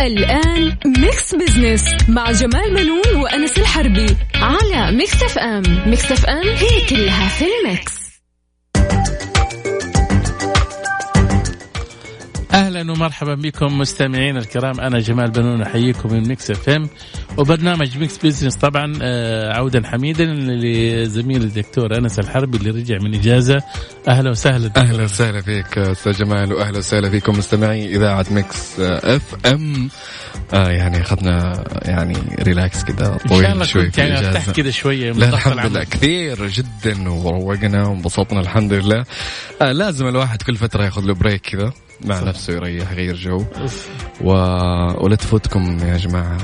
الآن Mix Business مع جمال بنون وأنس الحربي على Mix FM Mix FM هي كلها في ال Mix. أهلا ومرحبا بكم مستمعينا الكرام. أنا جمال بنون أحييكم من Mix FM. وبرنامج Mix Business طبعا آه، عودا حميدا لزميل الدكتور أنس الحربي اللي رجع من إجازة. أهلا وسهلا. أهلا وسهلا فيك أستاذ جمال واهلا وسهلا فيكم مستمعي إذاعة Mix FM. آه يعني أخذنا يعني relax كذا إن شاء الله طويل شوي في يعني أرتحت كذا شوية لا الحمد. لله كثير جدا وروقنا وانبسطنا الحمد لله. آه لازم الواحد كل فترة ياخذ له break كذا مع نفسه يريح يغير جو. و... ولا تفوتكم يا جماعة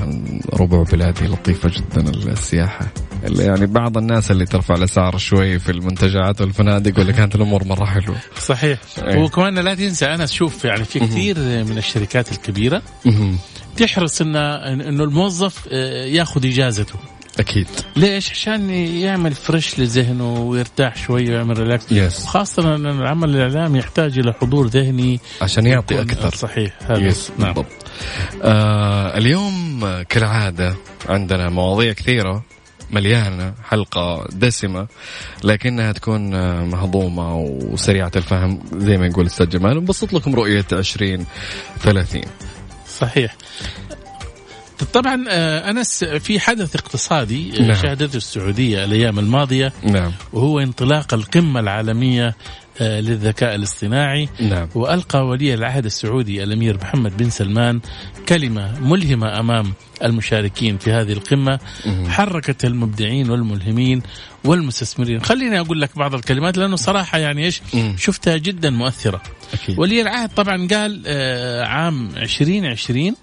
ربوع بلادي لطيفة جدا السياحة. اللي يعني بعض الناس اللي ترفع الأسعار شوي في المنتجعات والفنادق ولا كانت الأمور مرة حلوة. صحيح. إيه. وكمان لا تنسى أنا أشوف يعني في كثير من الشركات الكبيرة تحرص ان انه الموظف آه، ياخذ إجازته. أكيد. ليش؟ عشان يعمل fresh لذهنه ويرتاح شوي ويعمل relax yes خاصة أن العمل الإعلامي يحتاج إلى حضور ذهني. عشان يعطي أكثر. صحيح. هذا. yes نعم. بالضبط. آه اليوم كالعادة عندنا مواضيع كثيرة مليانة حلقة دسمة لكنها تكون آه، مهضومة وسريعة الفهم زي ما يقول الأستاذ جمال. ونبسط لكم رؤية 20 30 صحيح. طبعا آه، أنس في حدث اقتصادي آه، نعم. شهدته السعودية الأيام الماضية نعم. وهو انطلاق القمة العالمية آه، للذكاء الاصطناعي. نعم. وألقى ولي العهد السعودي الأمير محمد بن سلمان كلمة ملهمة أمام المشاركين في هذه القمة. حركت المبدعين والملهمين والمستثمرين. خليني أقول لك بعض الكلمات لأنه صراحة يعني مم. شفتها جدا مؤثرة. أكيد. ولي العهد طبعا قال عام 2020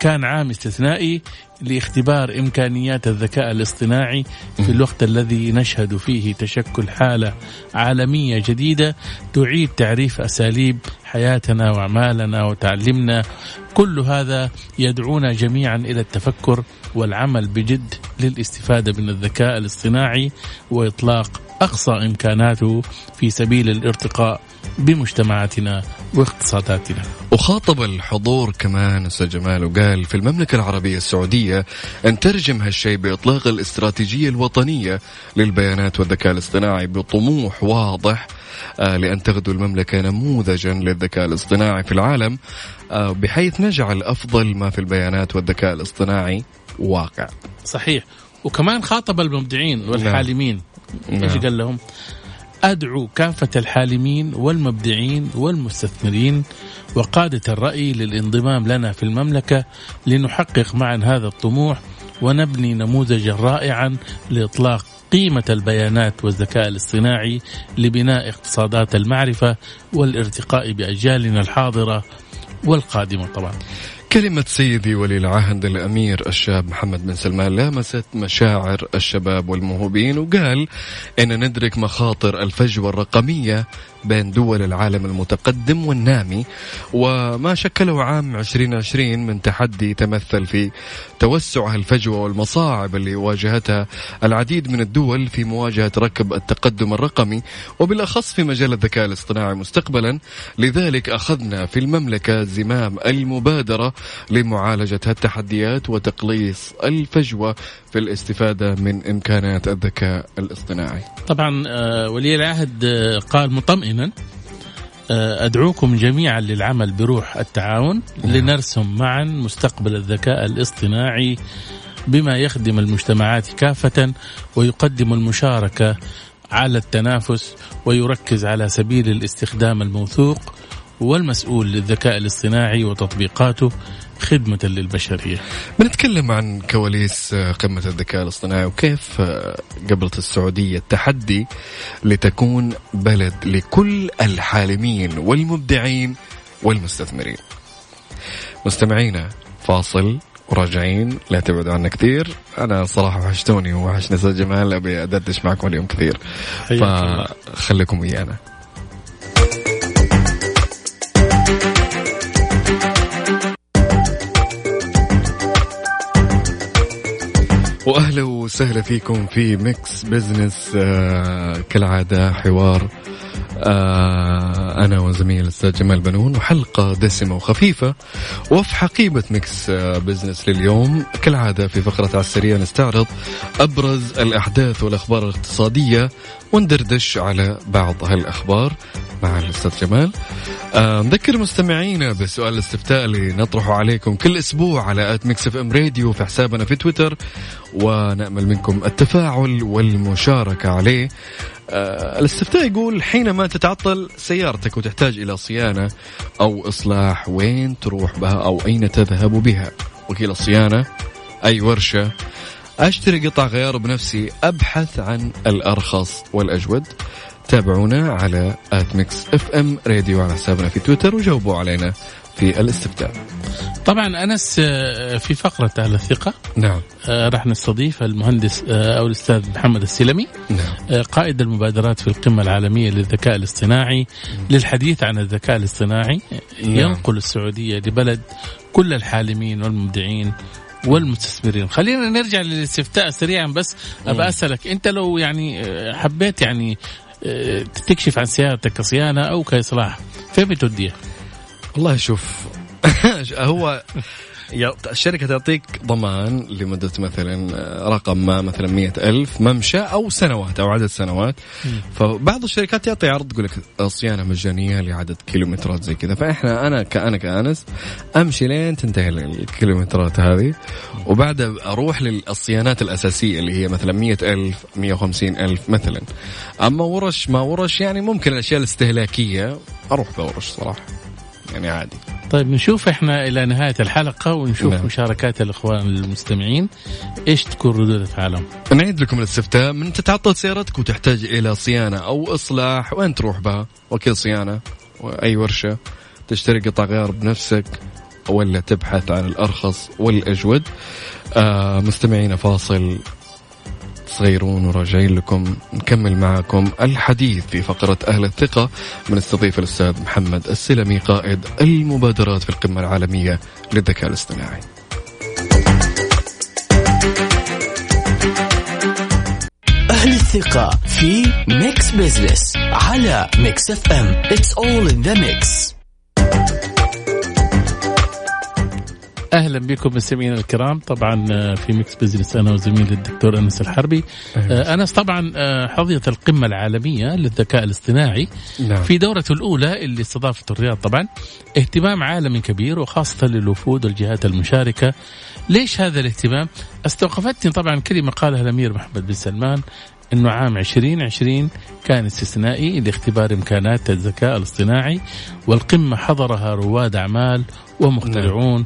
كان عام استثنائي لاختبار إمكانيات الذكاء الاصطناعي في الوقت الذي نشهد فيه تشكل حالة عالمية جديدة تعيد تعريف أساليب حياتنا وأعمالنا وتعلمنا. كل هذا يدعونا جميعا إلى التفكر والعمل بجد للاستفادة من الذكاء الاصطناعي وإطلاق أقصى إمكاناته في سبيل الارتقاء بمجتمعاتنا واقتصاداتنا. وخاطب الحضور كمان أستاذ جمال وقال في المملكة العربية السعودية نترجم هالشيء بإطلاق الاستراتيجية الوطنية للبيانات والذكاء الاصطناعي بطموح واضح آه، لأن تغدو المملكة نموذجا للذكاء الاصطناعي في العالم آه، بحيث نجعل أفضل ما في البيانات والذكاء الاصطناعي واقع. صحيح وكمان خاطب المبدعين والحالمين إيش نعم. قال لهم؟ أدعو كافة الحالمين والمبدعين والمستثمرين وقادة الرأي للانضمام لنا في المملكة لنحقق معا هذا الطموح ونبني نموذجا رائعا لإطلاق قيمة البيانات والذكاء الاصطناعي لبناء اقتصادات المعرفة والارتقاء بأجيالنا الحاضرة والقادمة طبعا. كلمة سيدي ولي العهد الأمير الشاب محمد بن سلمان لامست مشاعر الشباب والموهوبين وقال إن ندرك مخاطر الفجوة الرقمية بين دول العالم المتقدم والنامي وما شكله عام 2020 من تحدي تمثل في توسع الفجوة والمصاعب اللي واجهتها العديد من الدول في مواجهة ركب التقدم الرقمي وبالأخص في مجال الذكاء الاصطناعي مستقبلا. لذلك أخذنا في المملكة زمام المبادرة لمعالجة هالتحديات وتقليص الفجوة في الاستفادة من إمكانات الذكاء الاصطناعي. طبعا آه، ولي العهد آه، قال مطمئنا آه، أدعوكم جميعا للعمل بروح التعاون لنرسم معا مستقبل الذكاء الاصطناعي بما يخدم المجتمعات كافة ويقدم المشاركة على التنافس ويركز على سبيل الاستخدام الموثوق والمسؤول للذكاء الاصطناعي وتطبيقاته. خدمة للبشرية. بنتكلم عن كواليس آه، قمة الذكاء الاصطناعي وكيف آه، قبلت السعودية التحدي لتكون بلد لكل الحالمين والمبدعين والمستثمرين. مستمعينا فاصل وراجعين لا تبعدوا عنا كثير. أنا صراحة وحشتوني وحشني أستاذ جمال أبي أدردش معكم اليوم كثير. فخليكم ويانا. وأهلا وسهلا فيكم في Mix Business آه كالعادة حوار آه أنا وزميل الأستاذ جمال بنون وحلقة دسمة وخفيفة وفي حقيبة Mix آه Business لليوم. كالعادة في فقرة على السريع نستعرض أبرز الأحداث والأخبار الاقتصادية وندردش على بعض هالأخبار مع الأستاذ جمال. آه نذكر مستمعينا بالسؤال الاستفتاء اللي نطرحه عليكم كل أسبوع على at Mix FM Radio في حسابنا في تويتر ونأمل منكم التفاعل والمشاركة عليه. الاستفتاء يقول حينما تتعطل سيارتك وتحتاج إلى صيانة أو إصلاح وين تروح بها أو أين تذهب بها؟ وكيل الصيانة أي ورشة أشتري قطع غيار بنفسي أبحث عن الأرخص والأجود. تابعونا على at Mix FM Radio على حسابنا في تويتر وجاوبوا علينا. في الاستفتاء. طبعا أنس آه، في فقرة أهل الثقة. نعم. آه، راح نستضيف المهندس آه، أو الأستاذ محمد السلمي. نعم. قائد المبادرات في القمة العالمية للذكاء الاصطناعي. للحديث عن الذكاء الاصطناعي نعم. ينقل السعودية لبلد كل الحالمين والمبدعين والمستثمرين. خلينا نرجع للاستفتاء سريعا بس. ابى أسألك أنت لو يعني حبيت يعني تكشف عن سيارتك كصيانة أو كإصلاح فين بتوديها؟ والله شوف هو الشركة تعطيك ضمان لمدة مثلا رقم ما مثلا مئة ألف ممشى أو سنوات أو عدد سنوات. فبعض الشركات تعطي عرض تقول لك صيانة مجانية لعدد كيلومترات زي كذا. فإحنا أنا كأنا كأنس أمشي لين تنتهي الكيلومترات هذه. وبعدها أروح للصيانات الأساسية اللي هي مثلا مئة ألف مئة وخمسين ألف مثلا. أما ورش ما ورش يعني ممكن الأشياء الاستهلاكية أروح بورش صراحة. يعني عادي. طيب نشوف إحنا إلى نهاية الحلقة ونشوف نعم. مشاركات الإخوان المستمعين. إيش تكون ردود افعالهم نعيد لكم الاستفتاء. من تتعطل سيارتك وتحتاج إلى صيانة أو إصلاح وين تروح بها؟ وكيل صيانة اي ورشة. تشتري قطع غيار بنفسك ولا تبحث عن الأرخص والأجود. آه مستمعين فاصل صغيرون وراجعين لكم نكمل معكم الحديث في فقرة أهل الثقة. بنستضيف الأستاذ محمد السلمي قائد المبادرات في القمة العالمية للذكاء الاصطناعي. أهل الثقة في Mix Business على Mix FM It's all in the mix. أهلا بكم مستمعينا الكرام. طبعا آه، في Mix Business أنا وزميلي الدكتور أنس الحربي. آه، أنس طبعا آه، حظيت القمة العالمية للذكاء الاصطناعي نعم. في دورته الأولى اللي استضافت الرياض. طبعا اهتمام عالمي كبير وخاصة للوفود والجهات المشاركة. ليش هذا الاهتمام؟ استوقفتني طبعا كلمة قالها الأمير محمد بن سلمان إنه عام 2020 كان استثنائي لاختبار إمكانات الذكاء الاصطناعي والقمة حضرها رواد أعمال ومخترعون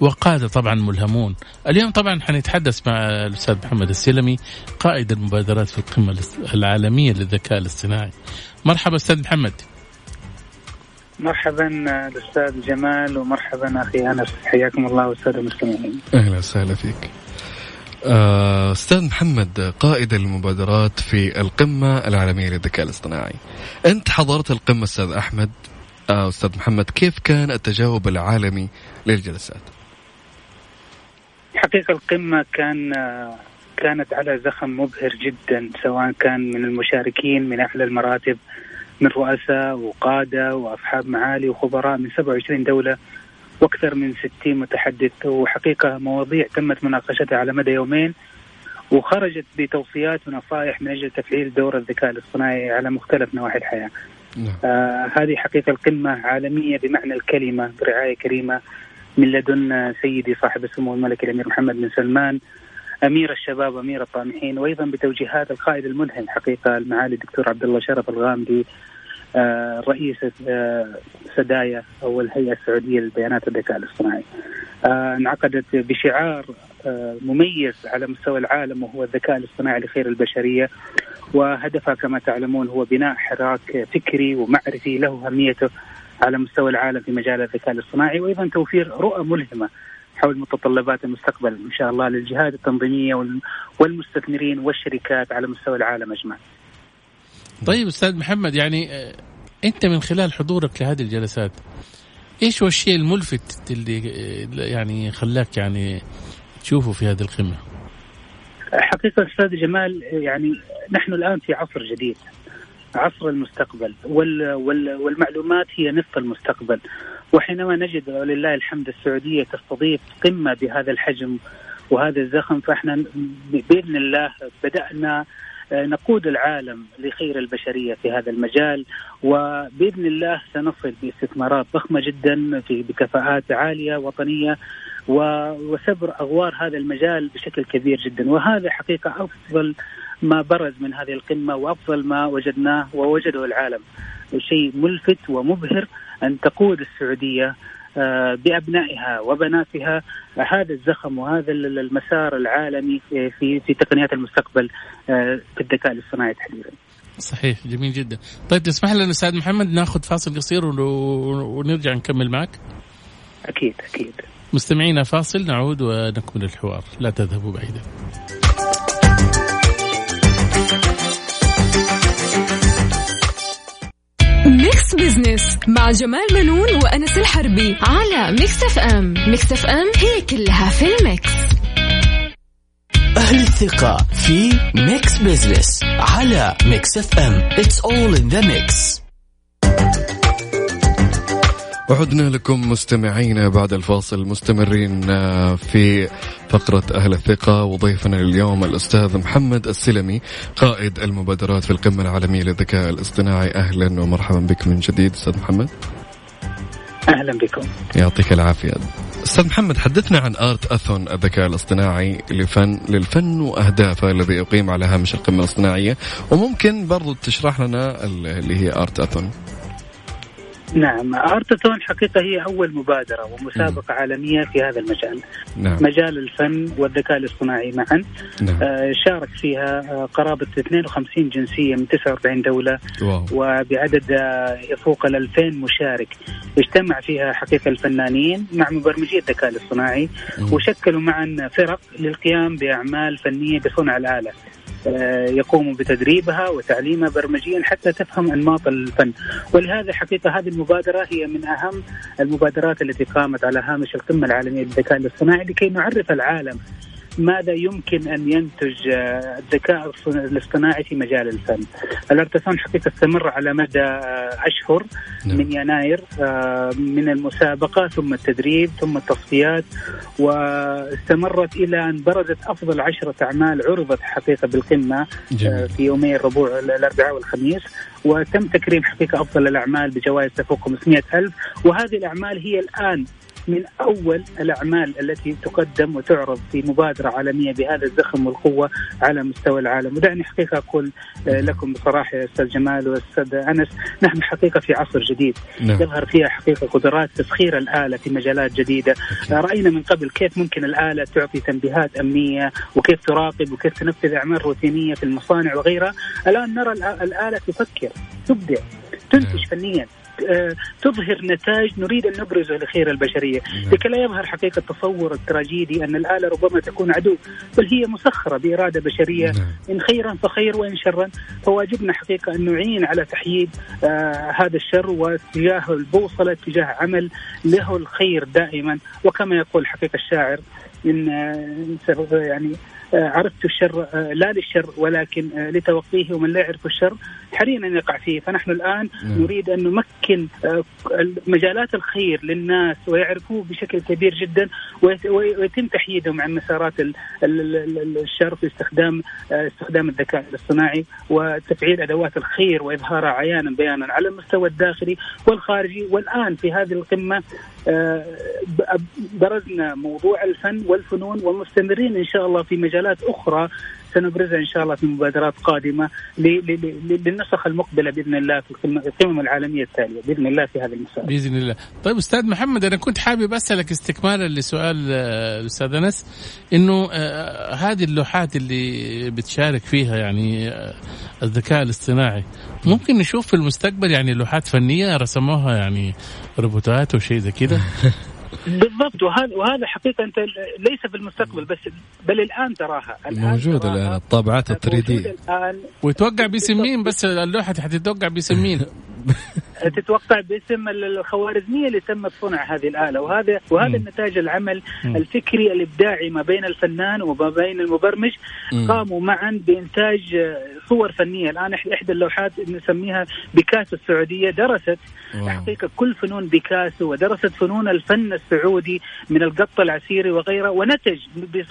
وقادة طبعا ملهمون اليوم طبعا حنتحدث مع الأستاذ محمد السلمي قائد المبادرات في القمة العالمية للذكاء الاصطناعي مرحبا أستاذ محمد مرحبا الأستاذ جمال ومرحبا أخي أنس حياكم الله والساده المستمعين. أهلا وسهلا فيك. آه، أستاذ محمد قائد المبادرات في القمة العالمية للذكاء الاصطناعي. أنت حضرت القمة أستاذ أحمد آه، أستاذ محمد كيف كان التجاوب العالمي للجلسات؟ حقيقة القمة كان كانت على زخم مبهر جدا سواء كان من المشاركين من اعلى المراتب من رؤساء وقادة وأصحاب معالي وخبراء من 27 دولة وأكثر من 60 متحدث وحقيقة مواضيع تمت مناقشتها على مدى يومين وخرجت بتوصيات ونصائح من أجل تفعيل دور الذكاء الاصطناعي على مختلف نواحي الحياة. نعم. آه هذه حقيقة القمة عالمية بمعنى الكلمة برعاية كريمة من لدن سيدي صاحب السمو الملك الأمير محمد بن سلمان أمير الشباب وأمير الطامحين وأيضا بتوجيهات القائد الملهم حقيقة المعالي الدكتور عبد الله شرف الغامدي آه رئيس آه سدايا أو الهيئة السعودية للبيانات والذكاء الاصطناعي. آه انعقدت بشعار مميز على مستوى العالم وهو الذكاء الاصطناعي لخير البشرية وهدفها كما تعلمون هو بناء حراك فكري ومعرفي له أهميته. على مستوى العالم في مجال الذكاء الاصطناعي وأيضا توفير رؤى ملهمة حول متطلبات المستقبل إن شاء الله للجهات التنظيمية والمستثمرين والشركات على مستوى العالم اجمع. طيب أستاذ محمد يعني آه، أنت من خلال حضورك لهذه الجلسات إيش هو الشيء الملفت اللي آه، يعني خلاك يعني تشوفه في هذه القمة؟ حقيقة أستاذ جمال يعني نحن الآن في عصر جديد عصر المستقبل. وال وال والمعلومات هي نصف المستقبل. وحينما نجد ولله الحمد السعودية تستضيف قمة بهذا الحجم وهذا الزخم فإحنا بإذن الله بدأنا آه، نقود العالم لخير البشرية في هذا المجال. وبإذن الله سنصل باستثمارات ضخمة جدا في بكفاءات عالية وطنية وسبر أغوار هذا المجال بشكل كبير جدا. وهذا حقيقة أفضل ما برز من هذه القمة وأفضل ما وجدناه ووجده العالم شيء ملفت ومبهر أن تقود السعودية آه، بأبنائها وبناتها هذا الزخم وهذا المسار العالمي في في تقنيات المستقبل آه، في الذكاء الاصطناعي تحديدا. صحيح جميل جدا. طيب تسمح لنا أستاذ محمد ناخذ فاصل قصير ونرجع نكمل معك؟ أكيد أكيد. مستمعينا فاصل نعود ونكمل الحوار لا تذهبوا بعيدا. Mix Business مع جمال بنون وأنس الحربي على Mix FM Mix FM هي كلها في ال Mix. أهل الثقة في Mix Business على Mix FM It's all in the mix. وعدنا لكم مستمعينا بعد الفاصل مستمرين آه، في فقرة أهل الثقة وضيفنا اليوم الأستاذ محمد السلمي قائد المبادرات في القمة العالمية للذكاء الاصطناعي. أهلا ومرحبا بك من جديد أستاذ محمد. أهلا بكم. يعطيك العافية. أستاذ محمد حدثنا عن آرت أثون الذكاء الاصطناعي لفن للفن وأهدافه الذي يقيم على هامش القمة الاصطناعية وممكن برضو تشرح لنا اللي هي آرت أثون. نعم ارتثون حقيقة هي أول مبادرة ومسابقة م. عالمية في هذا المجال نعم. مجال الفن والذكاء الاصطناعي معا نعم. آه شارك فيها آه قرابة 52 جنسية من 49 دولة واو. وبعدد آه يفوق ال 2000 مشارك اجتمع فيها حقيقة الفنانين مع مبرمجي الذكاء الاصطناعي م. وشكلوا معا فرق للقيام بأعمال فنية بصنع الآلة آه، يقوموا بتدريبها وتعليمها برمجيا حتى تفهم أنماط الفن. ولهذا حقيقة هذه المبادرة هي من أهم المبادرات التي قامت على هامش القمة العالمية للذكاء الاصطناعي لكي نعرف العالم ماذا يمكن أن ينتج آه، الذكاء الاصطناعي في مجال الفن. الارتسان حقيقة استمر على مدى آه، أشهر نعم. من يناير آه، من المسابقة ثم التدريب ثم التصفيات واستمرت إلى أن برزت أفضل عشرة أعمال عرضت حقيقة بالقمة جميل. في يومي الربوع الأربعاء والخميس وتم تكريم حقيقة أفضل الأعمال بجوائز تفوق 500 ألف وهذه الأعمال هي الآن من أول الأعمال التي تقدم وتعرض في مبادرة عالمية بهذا الزخم والقوة على مستوى العالم، ودعني حقيقة أقول آه، لكم بصراحة يا أستاذ جمال واستاذ أنس، نحن حقيقة في عصر جديد. نعم. يظهر فيها حقيقة قدرات تسخير الآلة في مجالات جديدة، رأينا من قبل كيف ممكن الآلة تعطي تنبيهات أمنية وكيف تراقب وكيف تنفذ أعمال روتينية في المصانع وغيرها، الآن نرى الآلة تفكر تبدع تنتج نعم. فنيا. آه، تظهر نتاج نريد أن نبرزه لخير البشرية، نعم. لكي لا يظهر حقيقة التصور التراجيدي أن الآلة ربما تكون عدو، بل هي مسخرة بإرادة بشرية نعم. إن خيرا فخير وإن شرا، فواجبنا حقيقة أن نعين على تحييد آه هذا الشر واتجاه البوصلة اتجاه عمل له الخير دائما، وكما يقول حقيقة الشاعر إن آه يعني آه، عرفت الشر آه، لا للشر ولكن آه، لتوقيه ومن لا يعرف الشر حري أن يقع فيه فنحن الآن نعم. نريد أن نمكن مجالات الخير للناس ويعرفوه بشكل كبير جدا ويتم تحييدهم عن مسارات الشر في استخدام استخدام الذكاء الاصطناعي وتفعيل أدوات الخير واظهارها عيانا بيانا على المستوى الداخلي والخارجي والآن في هذه القمة برزنا موضوع الفن والفنون ومستمرين إن شاء الله في مجالات أخرى سنبرزها إن شاء الله في مبادرات قادمة للنسخ المقبلة بإذن الله في القمم العالمية التالية بإذن الله في هذا المسار. بإذن الله. طيب أستاذ محمد أنا كنت حابب أسألك استكمالا لسؤال آه، الاستاذ أنس إنه آه، هذه اللوحات اللي بتشارك فيها يعني آه، الذكاء الاصطناعي ممكن نشوف في المستقبل يعني لوحات فنية رسموها يعني روبوتات وشيء زي كده بالضبط وهذا وهذا حقيقة أنت ليس في المستقبل بس بل الآن تراها. الآن موجود تراها. الآن الطابعات ال 3 دي ويتوقع باسم مين بس اللوحة حتتوقع باسم مين تتوقع باسم الخوارزمية اللي تمت صنع هذه الآلة وهذا وهذا. النتاج العمل. الفكري الإبداعي ما بين الفنان وما بين المبرمج. قاموا معا بإنتاج آه، صور فنية الآن إحدى اللوحات نسميها بيكاسو السعودية درست. حقيقه كل فنون بيكاسو ودرست فنون الفن السعودي من القط العسيري وغيره ونتج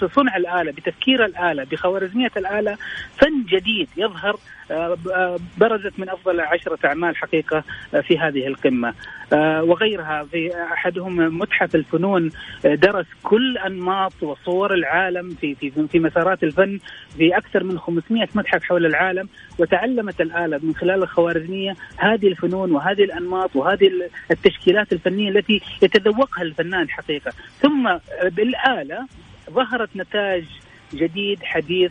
بصنع الآلة بتفكير الآلة بخوارزمية الآلة فن جديد يظهر آه، آه، برزت من أفضل عشرة أعمال حقيقة آه، في هذه القمة. آه، وغيرها في أحدهم متحف الفنون آه، درس كل أنماط وصور العالم في في في مسارات الفن في أكثر من 500 متحف حول العالم وتعلمت الآلة من خلال الخوارزمية هذه الفنون وهذه الأنماط وهذه ال- التشكيلات الفنية التي يتذوقها الفنان حقيقة. ثم آه، بالآلة ظهرت نتاج جديد حديث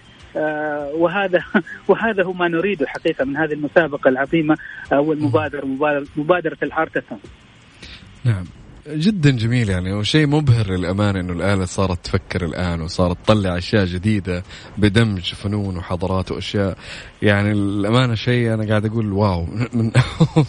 وهذا وهذا هو ما نريده حقيقة من هذه المسابقة العظيمة أو المبادره مبادرة, الارتثون نعم. جدا جميل يعني وشيء مبهر للأمانة أنه الآلة صارت تفكر الآن وصارت تطلع أشياء جديدة بدمج فنون وحضارات وأشياء. يعني الأمانة شيء أنا قاعد أقول واو من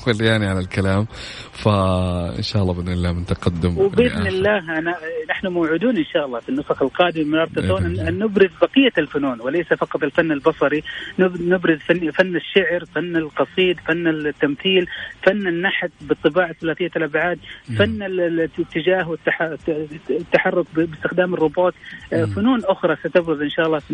أول يعني على الكلام فإن شاء الله بإذن الله من تقدم لآخر. الله أنا نحن موعدون إن شاء الله في النسخ القادمه من بإذن الله. أن نبرز بقية الفنون وليس فقط الفن البصري نب- نبرز فن, فن الشعر فن القصيد فن التمثيل فن النحت بالطباعة ثلاثيه الأبعاد فن ال- ال- الاتجاه والتحرك باستخدام الروبوت آه،. فنون أخرى ستبرز إن شاء الله في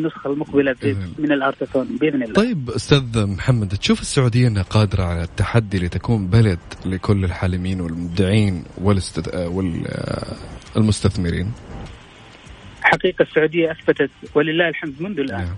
بإذن الله. من الارتثون بإذن الله طيب أستاذ محمد تشوف السعودية إنها قادرة على التحدي لتكون بلد لكل الحالمين والمبدعين. والمستثمرين حقيقة السعودية أثبتت ولله الحمد منذ الآن نعم.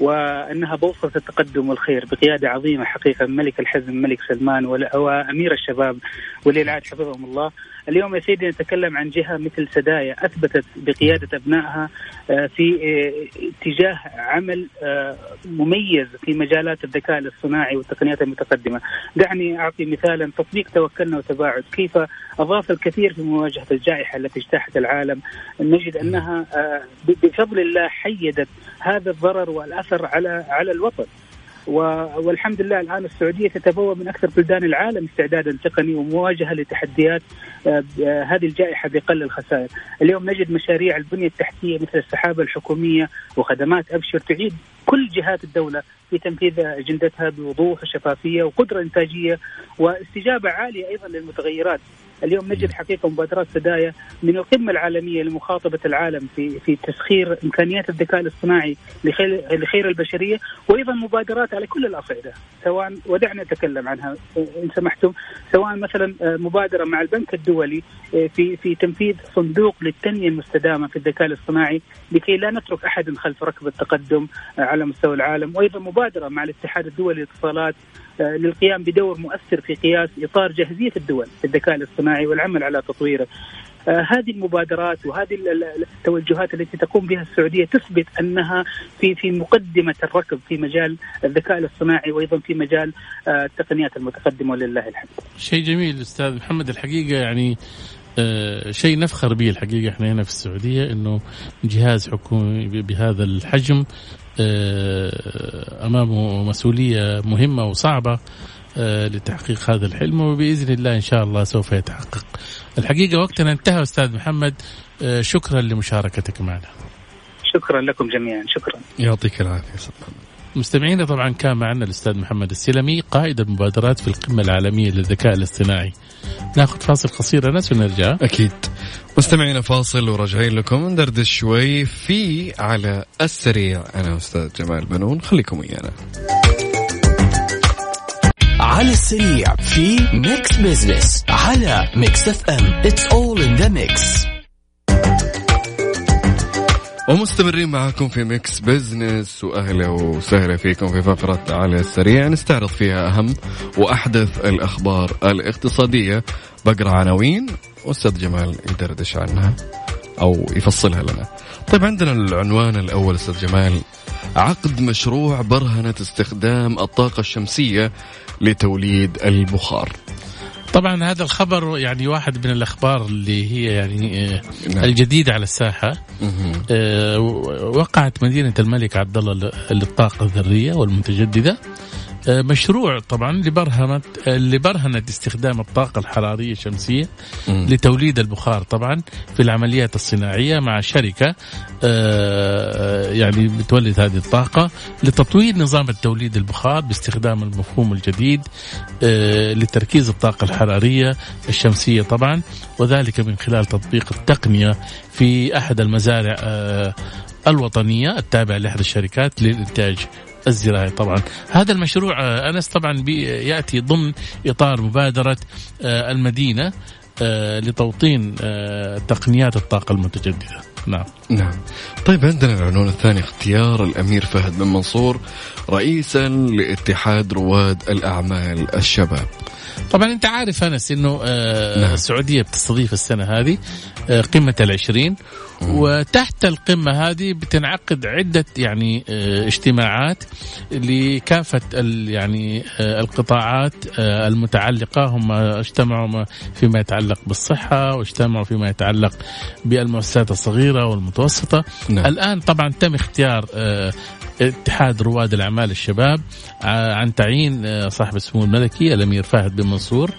وأنها بوصلة التقدم والخير بقيادة عظيمة حقيقة ملك الحزم الملك سلمان وأمير الشباب ولي العهد حفظهم الله. اليوم يا سيدي نتكلم عن جهة مثل سدايا أثبتت بقيادة أبنائها آه، في آه، اتجاه عمل آه، مميز في مجالات الذكاء الاصطناعي والتقنيات المتقدمة. دعني أعطي مثالا تطبيق توكلنا وتباعد. كيف أضاف الكثير في مواجهة الجائحة التي اجتاحت العالم؟ نجد أنها بفضل الله حيدت هذا الضرر والأثر على على الوطن. والحمد لله الآن السعودية تتبوى من أكثر بلدان العالم استعدادا تقني ومواجهة لتحديات آه، آه، هذه الجائحة بقل الخسائر. اليوم نجد مشاريع البنية التحتية مثل السحابة الحكومية وخدمات أبشر تعيد كل جهات الدولة في تنفيذ أجندتها بوضوح وشفافيه وقدرة إنتاجية واستجابة عالية أيضا للمتغيرات. اليوم نجد حقيقة مبادرات سدايا من القمة العالمية لمخاطبة العالم في في تسخير إمكانيات الذكاء الاصطناعي لخير لخير البشرية وأيضا مبادرات على كل الأصعدة سواء ودعنا نتكلم عنها إن سمحتم سواء مثلا آه، مبادرة مع البنك الدولي آه، في في تنفيذ صندوق للتنمية المستدامة في الذكاء الاصطناعي لكي لا نترك أحد خلف ركب التقدم آه، على مستوى العالم وأيضا مبادرة مع الاتحاد الدولي للاتصالات للقيام بدور مؤثر في قياس إطار جاهزية الدول الذكاء الاصطناعي والعمل على تطويره. آه، هذه المبادرات وهذه ال- ال- التوجهات التي تقوم بها السعودية تثبت أنها في في مقدمة الركب في مجال الذكاء الاصطناعي وأيضا في مجال آه، التقنيات المتقدمة ولله الحمد. شيء جميل أستاذ محمد الحقيقة يعني آه، شيء نفخر به الحقيقة إحنا هنا في السعودية إنه جهاز حكومي بهذا الحجم آه، أمامه مسؤولية مهمة وصعبة آه، لتحقيق هذا الحلم وبإذن الله إن شاء الله سوف يتحقق. الحقيقة وقتنا انتهى أستاذ محمد شكرا لمشاركتك معنا. شكرا لكم جميعا شكرا. يعطيك العافية أستاذ محمد مستمعينا طبعا كان معنا الأستاذ محمد السلمي قائد المبادرات في القمة العالمية للذكاء الاصطناعي. ناخذ فاصل قصير أنس ونرجع. أكيد. مستمعينا فاصل وراجعين لكم. ندردش شوي في على السريع. أنا وأستاذ جمال بنون خليكم ويانا. على السريع في Mix Business على Mix FM It's all in the mix ومستمرين معاكم في Mix Business وأهلا وسهلا فيكم في فقرة على السريع نستعرض فيها أهم وأحدث الأخبار الاقتصادية بقرا عناوين واستاذ جمال يدردش عنها أو يفصلها لنا. طيب عندنا العنوان الأول أستاذ جمال عقد مشروع برهنة استخدام الطاقة الشمسية لتوليد البخار. طبعا هذا الخبر يعني واحد من الأخبار اللي هي يعني آه، نعم. الجديدة على الساحة. آه، وقعت مدينة الملك عبد الله للطاقة الذرية والمتجددة. مشروع طبعا لبرهنة لبرهنة استخدام الطاقة الحرارية الشمسية لتوليد البخار طبعا في العمليات الصناعية مع شركة آه، يعني بتولد هذه الطاقة لتطوير نظام التوليد البخار باستخدام المفهوم الجديد آه، لتركيز الطاقة الحرارية الشمسية طبعا وذلك من خلال تطبيق التقنية في أحد المزارع الوطنية التابعة لإحدى الشركات للإنتاج الزراعي طبعا. هذا المشروع آه، أنس طبعا يأتي ضمن إطار مبادرة آه، المدينة آه، لتوطين تقنيات الطاقة المتجددة. نعم. نعم. طيب عندنا العنوان الثاني اختيار الأمير فهد بن منصور. رئيسا لاتحاد رواد الأعمال الشباب طبعا أنت عارف أنس إنه آه نعم. السعودية بتستضيف السنة هذه آه قمة العشرين وتحت القمة هذه بتنعقد عدة يعني آه، اجتماعات لكافة يعني آه، القطاعات آه، المتعلقة هم اجتمعوا فيما يتعلق بالصحة واجتمعوا فيما يتعلق بالمؤسسات الصغيرة والمتوسطة نعم. الآن طبعا تم اختيار اتحاد رواد الأعمال الشباب عن تعيين صاحب السمو الملكي الأمير فهد بن منصور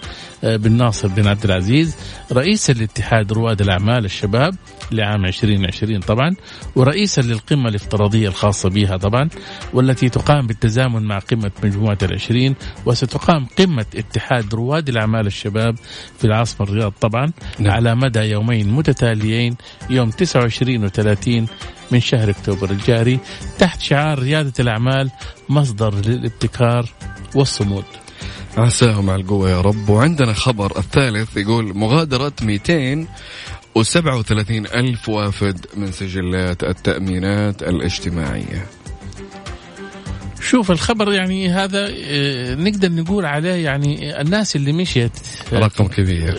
بن ناصر بن عبد العزيز رئيسا لاتحاد رواد الأعمال الشباب لعام 2020 طبعا ورئيسا للقمة الافتراضية الخاصة بها طبعا والتي تقام بالتزامن مع قمة مجموعة العشرين وستقام قمة اتحاد رواد الأعمال الشباب في العاصمة الرياض طبعا نعم. على مدى يومين متتاليين يوم 29 و30 من شهر أكتوبر الجاري تحت شعار ريادة الأعمال مصدر للابتكار والصمود عساهم على القوة يا رب وعندنا خبر الثالث يقول مغادرة 200 و37 ألف وافد من سجلات التأمينات الاجتماعية شوف الخبر يعني هذا آه، نقدر نقول عليه يعني الناس اللي مشيت آه، رقم كبير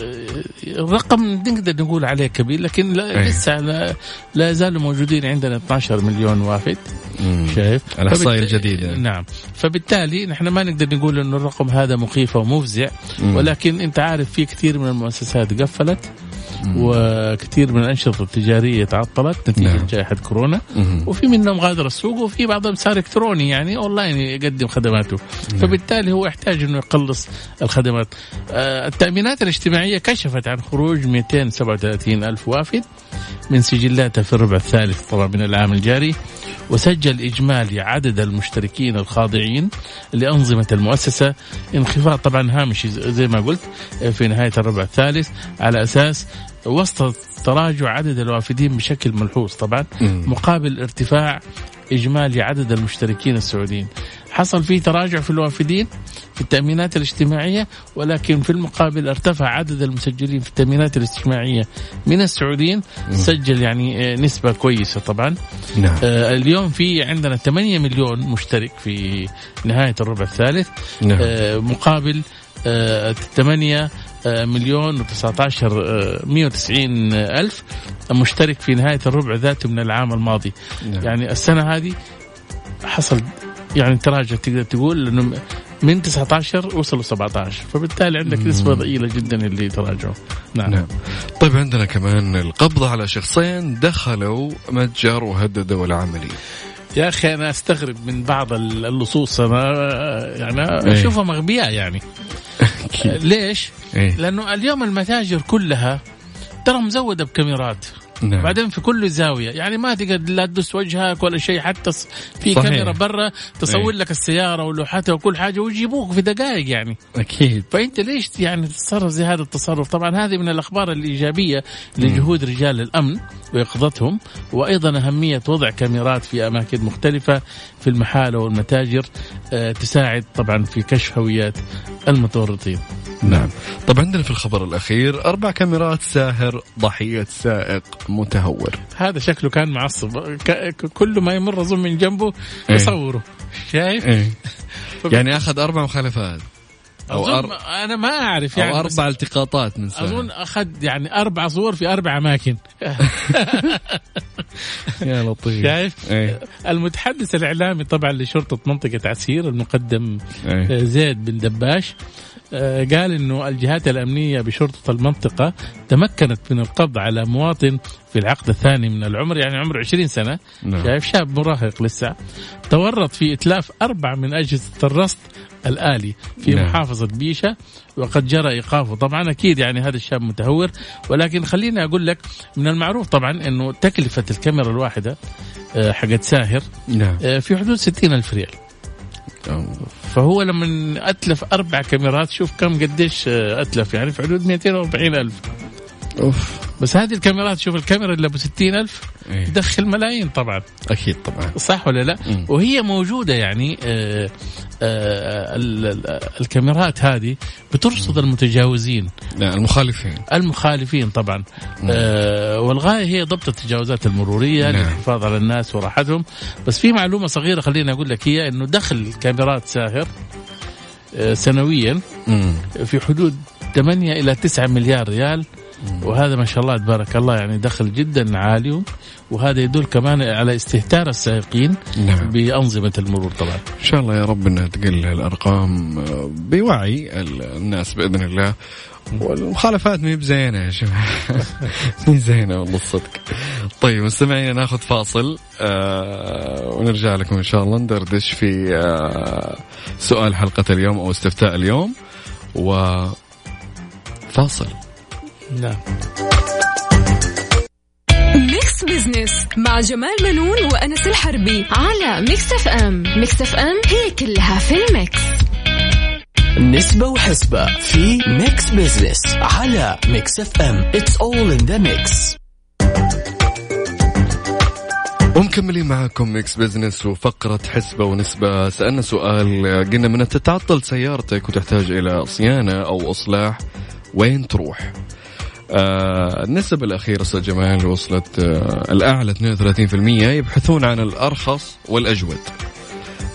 آه، رقم نقدر نقول عليه كبير لكن لا أيه. لسه لا, لا زالوا موجودين عندنا 12 مليون وافد مم. شايف الاحصائيه الجديده نعم فبالتالي نحن ما نقدر نقول إنه الرقم هذا مخيف ومفزع مم. ولكن أنت عارف في كثير من المؤسسات قفلت وكثير من الأنشطة التجارية تعطلت نتيجة نعم. جائحة كورونا مم. وفي منهم غادر السوق وفي بعضهم صار إلكتروني يعني أونلاين يقدم خدماته مم. فبالتالي هو يحتاج إنه يقلص الخدمات آه التأمينات الاجتماعية كشفت عن خروج 237 ألف وافد من سجلاتها في الربع الثالث طبعا من العام الجاري وسجل إجمالي عدد المشتركين الخاضعين لأنظمة المؤسسة انخفاض طبعا هامشي زي ما قلت في نهاية الربع الثالث على أساس وسط تراجع عدد الوافدين بشكل ملحوظ طبعا مقابل ارتفاع إجمالي عدد المشتركين السعوديين. حصل في تراجع في الوافدين في التأمينات الاجتماعية ولكن في المقابل ارتفع عدد المسجلين في التأمينات الاجتماعية من السعوديين. سجل يعني آه، نسبة كويسة طبعا. نعم. آه اليوم في عندنا 8 مليون مشترك في نهاية الربع الثالث. نعم. آه مقابل آه 8 آه، مليون و19 190 ألف مشترك في نهاية الربع ذاته من العام الماضي نعم. يعني السنة هذه حصل يعني تراجع تقدر تقول لأنه من 19 وصلوا 17 فبالتالي عندك نسبة ضئيلة جدا اللي تراجعوا نعم. نعم طيب عندنا كمان القبض على شخصين دخلوا متجر وهددوا العملية يا أخي أنا أستغرب من بعض اللصوص أنا يعني إيه. اشوفهم أغبياء يعني ليش؟ إيه؟ لأنه اليوم المتاجر كلها ترى مزودة بكاميرات نعم. بعدين في كل زاوية. يعني ما تقدر لا تدس وجهك ولا شيء حتى في صحيح. كاميرا برا تصور أيه. لك السيارة ولوحتها وكل حاجة ويجيبوك في دقائق يعني. أكيد. فأنت ليش يعني تتصرف زي هذا التصرف؟ طبعا هذه من الأخبار الإيجابية لجهود رجال الأمن ويقظتهم وأيضا أهمية وضع كاميرات في أماكن مختلفة في المحال والمتاجر آه، تساعد طبعا في كشف هويات المتورطين. نعم. طب عندنا في الخبر الأخير أربع كاميرات ساهر ضحية سائق. متهور. هذا شكله كان معصب. كل ما يمر أظن من جنبه إيه. يصوره. شايف؟ إيه. يعني أخذ أربع مخالفات. أو أظن أر... أنا ما أعرف يعني. أو أربع التقاطات من ساهر أظن أخذ يعني أربع صور في أربع أماكن. يا لطيف. شايف؟ إيه؟ المتحدث الإعلامي طبعا لشرطة منطقة عسير المقدم إيه؟ زيد بن دباش آه، قال إنه الجهات الأمنية بشرطة المنطقة تمكنت من القبض على مواطن في العقد الثاني من العمر يعني عمره 20 سنة. نعم. شايف شاب مراهق لسه. تورط في إتلاف أربع من أجهزة الرصد الآلي في نعم. محافظة بيشة وقد جرى إيقافه. طبعا أكيد يعني هذا الشاب متهور ولكن خليني أقول لك من المعروف طبعا أنه تكلفة الكاميرا الواحدة آه، حقت ساهر نعم. آه، في حدود 60 ألف ريال. فهو لما أتلف أربع كاميرات شوف كم قديش آه، أتلف. يعني في حدود 240 ألف. أوف. بس هذه الكاميرات شوف الكاميرا اللي ابو 60 ألف إيه. تدخل ملايين طبعا. أكيد طبعا. صح ولا لا؟ مم. وهي موجودة يعني آه آه ال- ال- الكاميرات هذه بترصد المتجاوزين. لا المخالفين. المخالفين طبعا. آه والغاية هي ضبط التجاوزات المرورية نعم. للحفاظ على الناس وراحتهم. بس في معلومة صغيرة خليني أقول لك هي إنه دخل كاميرات ساهر آه سنويا مم. في حدود 8 إلى 9 مليار ريال. وهذا ما شاء الله تبارك الله يعني دخل جدا عالي. وهذا يدل كمان على استهتار السائقين نعم. بأنظمة المرور طبعا. إن شاء الله يا رب إنها تقل الأرقام آه، بوعي ال- الناس بإذن الله. والمخالفات مي بزينة يا جماعة مي زينة والله الصدق طيب مستمعينا ناخذ فاصل آه ونرجع لكم إن شاء الله ندردش في آه سؤال حلقة اليوم أو استفتاء اليوم. و فاصل نعم Mix Business مع جمال بنون وأنس الحربي على Mix FM Mix FM هي كلها في ال Mix. نسبة وحسبة في Mix Business على Mix FM It's all in the mix ومكملين معاكم Mix Business وفقرة حسبة ونسبة. سألنا سؤال قلنا من تتعطل سيارتك وتحتاج إلى صيانة أو إصلاح وين تروح؟ آه النسب الأخيرة أستاذ جمال وصلت آه الأعلى 32% يبحثون عن الأرخص والأجود.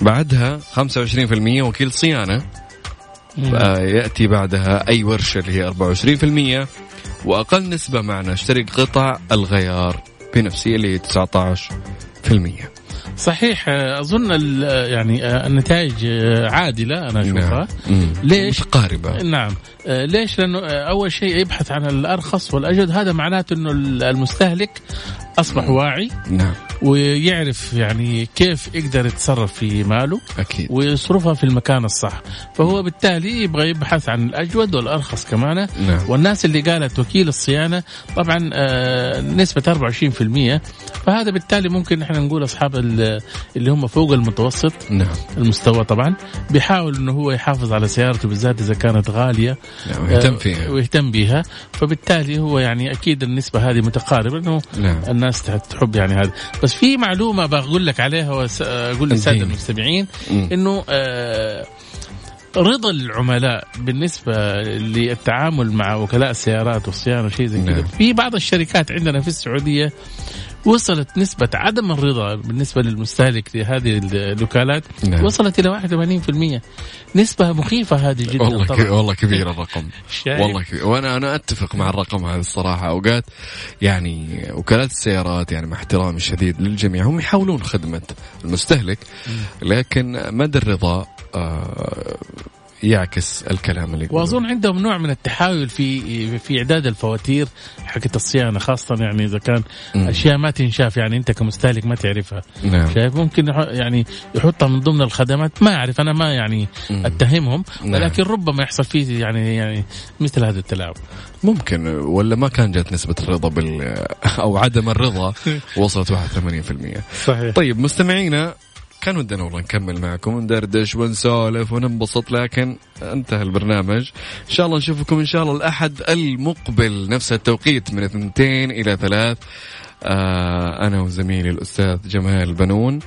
بعدها 25% وكيل صيانة. آه يأتي بعدها أي ورشة اللي هي 24% وأقل نسبة معنا أشتري قطع الغيار بنفسي اللي هي 19% صحيح أظن يعني آه، النتائج آه، عادلة أنا أشوفها مم. ليش؟ متقاربة نعم ليش؟ لأنه آه، أول شيء يبحث عن الأرخص والأجود هذا معناته إنه المستهلك أصبح واعي. نعم. ويعرف يعني كيف يقدر يتصرف في ماله. أكيد. ويصرفها في المكان الصح. فهو بالتالي يبغى يبحث عن الأجود والأرخص كمان. نعم. والناس اللي قالت وكيل الصيانة طبعا آه، نسبة 24% فهذا بالتالي ممكن إحنا نقول أصحاب ال- اللي هم فوق المتوسط. نعم. المستوى طبعا. بيحاول إنه هو يحافظ على سيارته بالذات إذا كانت غالية. نعم يهتم آه، فيها. ويهتم بها فبالتالي هو يعني أكيد النسبة هذه متقاربة. إنه نعم. الناس تحب يعني هذا بس في معلومة بقول لك عليها واقول للسادة. المستمعين. إنه آه رضا العملاء بالنسبة للتعامل مع وكلاء السيارات والصيانة وشيء زي كذا نعم. في بعض الشركات عندنا في السعودية وصلت نسبة عدم الرضا بالنسبة للمستهلك لهذه الوكالات نعم. وصلت إلى 81% نسبة مخيفة هذه جدا والله طبعا. والله كبير الرقم؟ والله كبير وأنا أنا أتفق مع الرقم هذا الصراحة أوقات يعني وكالات السيارات يعني مع احترامي الشديد للجميع هم يحاولون خدمة المستهلك لكن مدى الرضا آه يعكس الكلام اللي. وأظن عندهم نوع من التحايل في في إعداد الفواتير حقت الصيانه خاصة يعني إذا كان مم. أشياء ما تنشاف يعني أنت كمستهلك ما تعرفها نعم شايف ممكن يعني يحطها من ضمن الخدمات ما أعرف أنا ما يعني مم. أتهمهم نعم. ولكن ربما يحصل فيه يعني يعني مثل هذا التلاعب ممكن ولا ما كان جات نسبة الرضا بال أو عدم الرضا وصلت 81% صحيح طيب مستمعينا كان ودنا والله نكمل معكم وندردش ونسولف وننبسط لكن انتهى البرنامج. إن شاء الله نشوفكم إن شاء الله الأحد المقبل نفس التوقيت من اثنتين إلى ثلاث. آه أنا وزميلي الأستاذ جمال بنون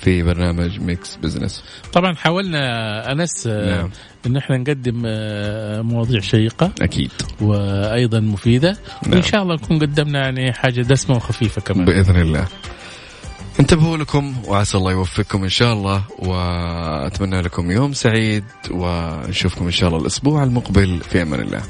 في برنامج Mix Business طبعا حاولنا أنس آه، نعم. إن إحنا نقدم آه، مواضيع شيقة أكيد. وأيضا مفيدة. نعم. وان شاء الله نكون قدمنا يعني حاجة دسمة وخفيفة كمان. بإذن الله. انتبهوا لكم وعسى الله يوفقكم إن شاء الله وأتمنى لكم يوم سعيد ونشوفكم إن شاء الله الأسبوع المقبل في أمان الله.